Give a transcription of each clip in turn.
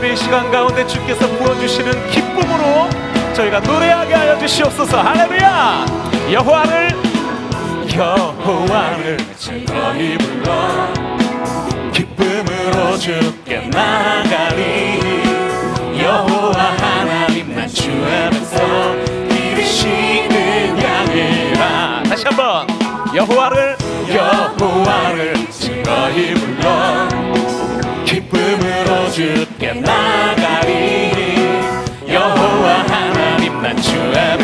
예배 시간 가운데 주께서 부어주시는 기쁨으로 저희가 노래하게 하여 주시옵소서. 할렐루야! 여호와를 여호와를 즐거이 불러. 기쁨으로 주께 나가리. 여호와 하나님 난 주하면서 이르시는 양이라. 다시 한번. 여호와를 여호와를 즐거이 불러. 기쁨으로 주께 함께 나가리. 여호와 하나님 만주 앞에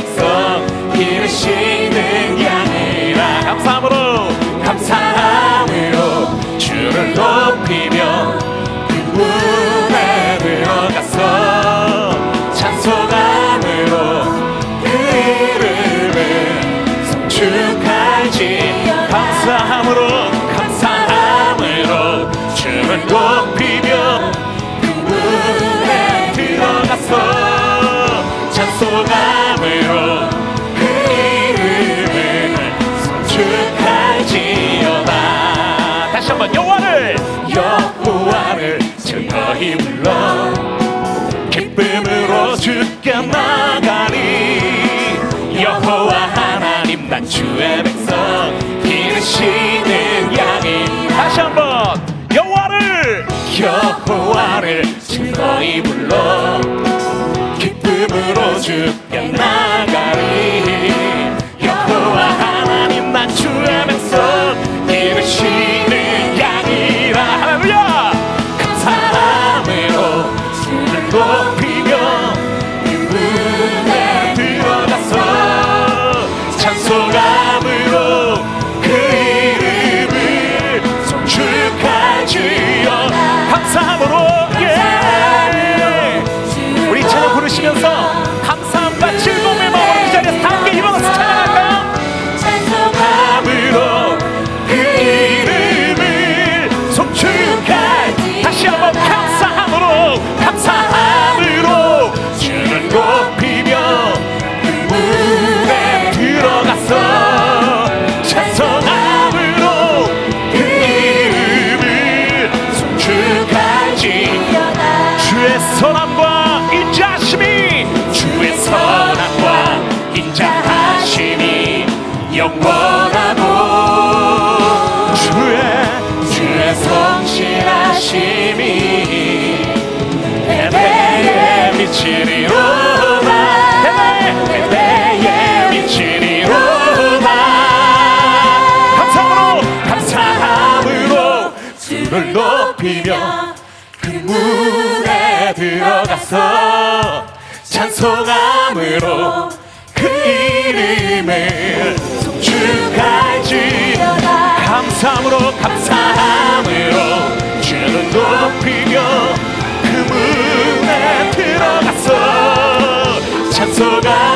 눈에 들어가서 찬송함으로 그 이름을 축하지어다 감사함으로 감사함으로 주를 높이며 그 문에 들어가서 찬송함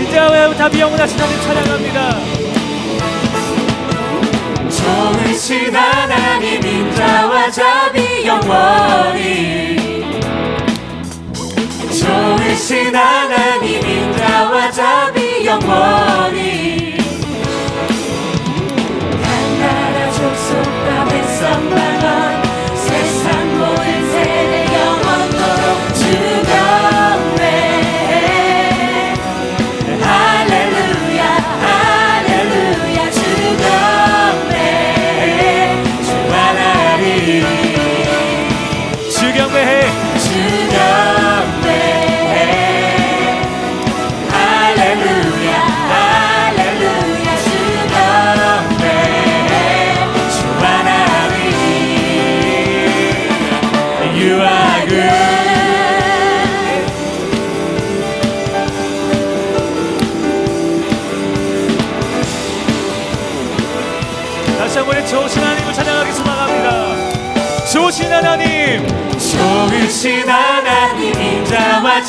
이제 왜답이 영원하신 하나님 찬양합니다. 정으신 하나님 인자와 자비 영원히. 정으신 하나님 인자와 자비 영원히.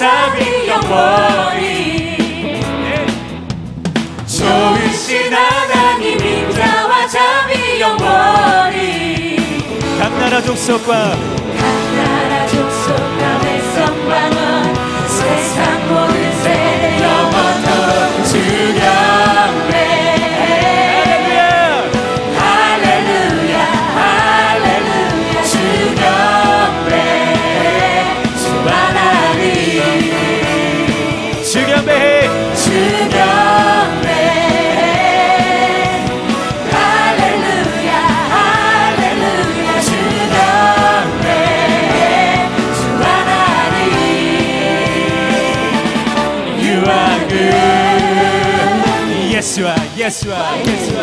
사비 영원히. 좋으신 하나님 인자와 자비 영원히. 각 나라 족속과 각 나라 족속과 guess who Guess?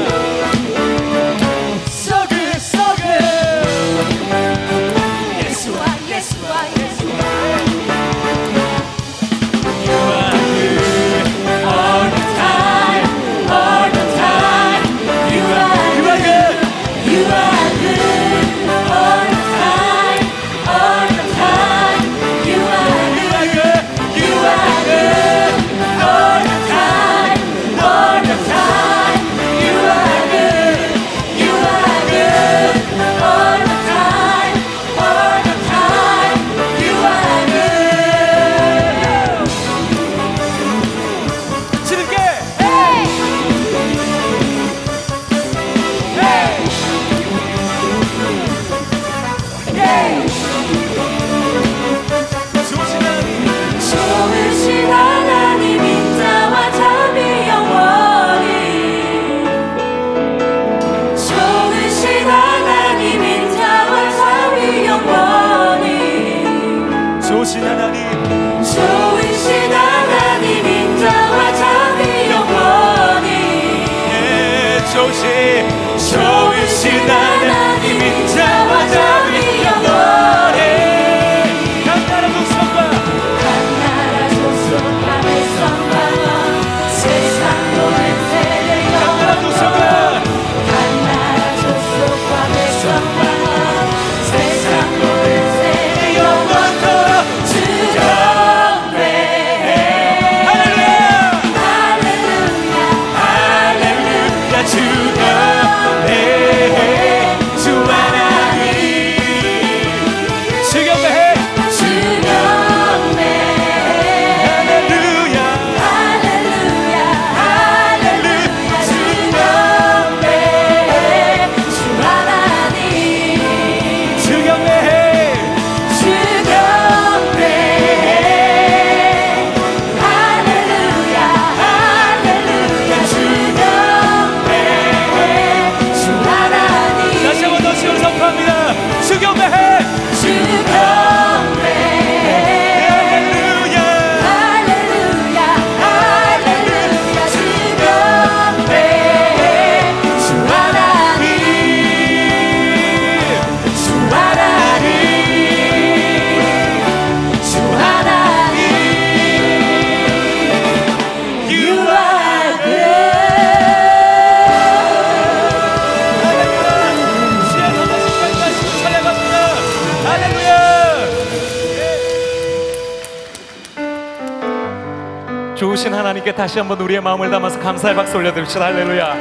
다시 한번 우리의 마음을 담아서 감사의 박수 올려드립시다. 할렐루야.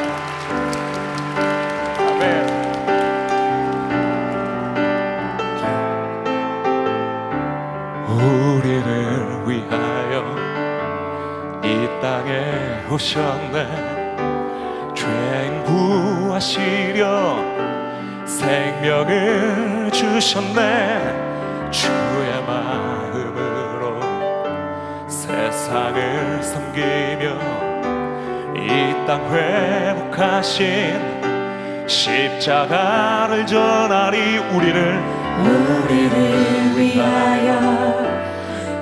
우리를 위하여 이 땅에 오셨네 죄인 구하시려 생명을 주셨네 주의 말 세상을 섬기며 이 땅 회복하신 십자가를 전하리 우리를. 우리를 위하여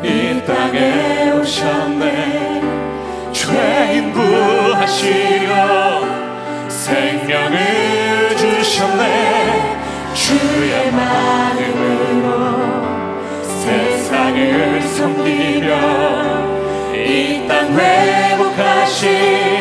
이 땅에 오셨네. 죄인 구하시려 생명을 주셨네. 주의 마음으로 세상을 섬기며 이 땅 회복하신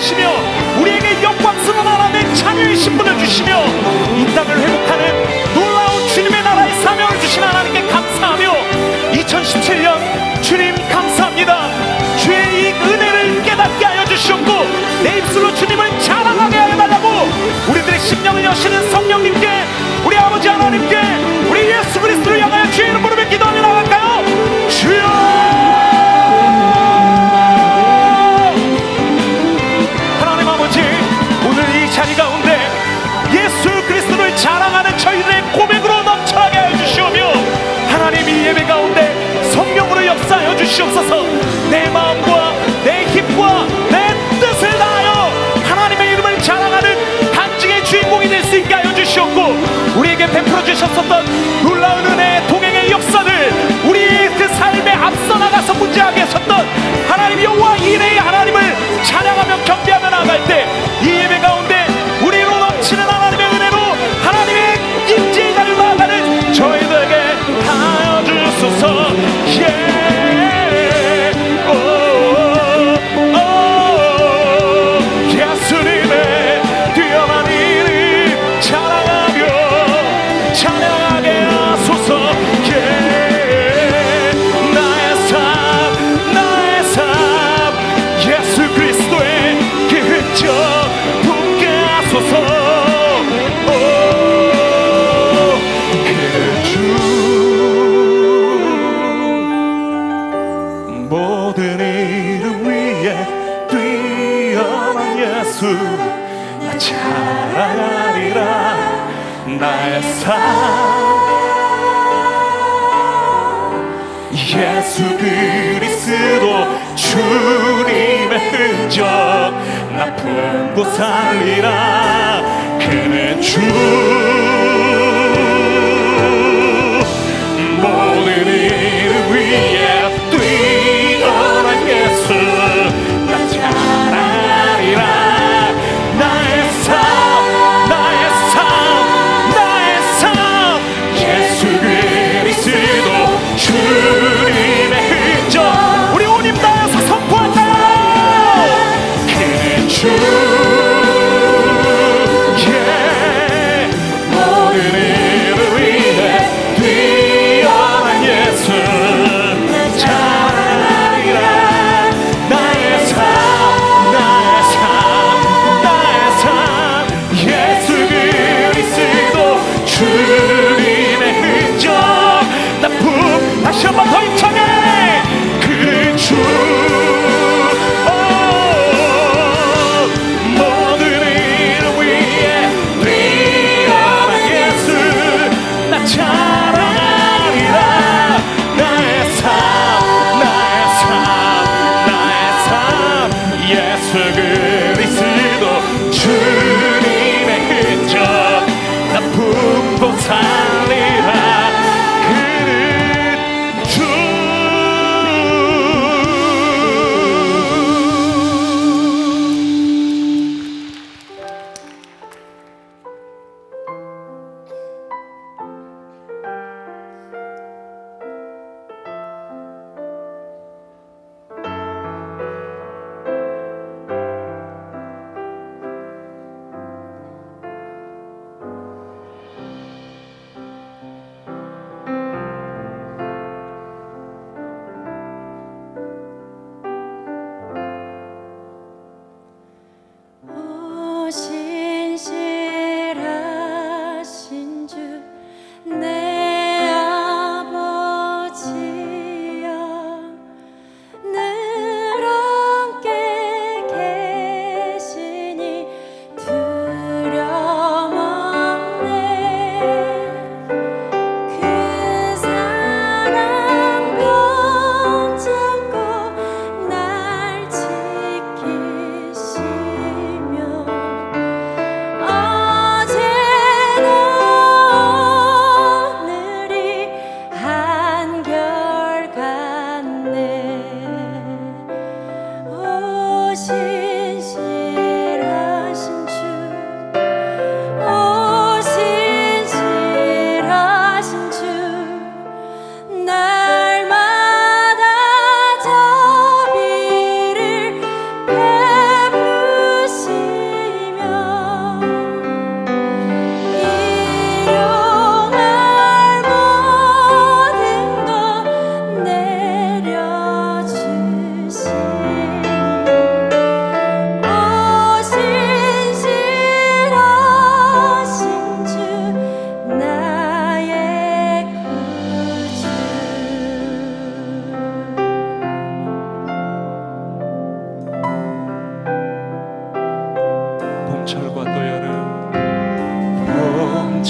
하시며 우리에게 영광스러운 하나님의 자녀의 신분을 주시며 이 땅을 회복하는 놀라운 주님의 나라의 사명을 주신 하나님께 감사하며 2017년 주님 감사합니다. 주의 이 은혜를 깨닫게 하여 주시옵고 내 입술로 주님을 자랑하게 하여 달라고 우리들의 심령을 여시는 성령님께 우리 아버지 하나님께 주시옵소서. 내 마음과 내 힘과 내 뜻을 다하여 하나님의 이름을 자랑하는 간증의 주인공이 될 수 있게 하여 주시옵고 우리에게 베풀어 주셨었던 놀라운 은혜의 동행의 역사를 우리 그 삶에 앞서 나가서 문제하게 하셨던 하나님 여호와 이레의 하나님을 찬양하며 경배하며 나갈 때이 나 찬양하리라. 나의 삶 예수 그리스도 주님의 흔적 나 품고 살리라. 그는 주 모든 이름 위에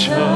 church.